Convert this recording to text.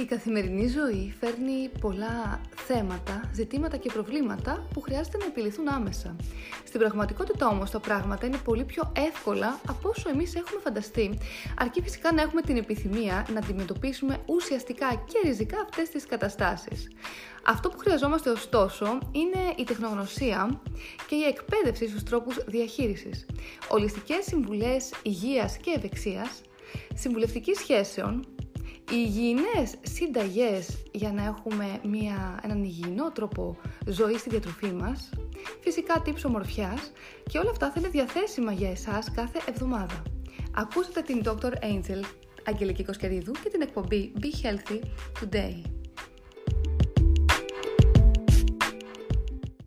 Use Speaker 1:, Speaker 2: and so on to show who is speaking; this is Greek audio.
Speaker 1: Η καθημερινή ζωή φέρνει πολλά θέματα, ζητήματα και προβλήματα που χρειάζεται να επιληθούν άμεσα. Στην πραγματικότητα όμως τα πράγματα είναι πολύ πιο εύκολα από όσο εμείς έχουμε φανταστεί, αρκεί φυσικά να έχουμε την επιθυμία να αντιμετωπίσουμε ουσιαστικά και ριζικά αυτές τις καταστάσεις. Αυτό που χρειαζόμαστε ωστόσο είναι η τεχνογνωσία και η εκπαίδευση στους τρόπους διαχείρισης. Ολιστικές συμβουλές υγείας και ευεξίας, συμβουλευτική σχέσεων, υγιεινές συνταγές για να έχουμε μια, έναν υγιεινό τρόπο ζωής στη διατροφή μας, φυσικά tips ομορφιάς και όλα αυτά θα είναι διαθέσιμα για εσάς κάθε εβδομάδα. Ακούσατε την Dr. Angel Αγγελική Κοσκερίδου και την εκπομπή Be Healthy Today.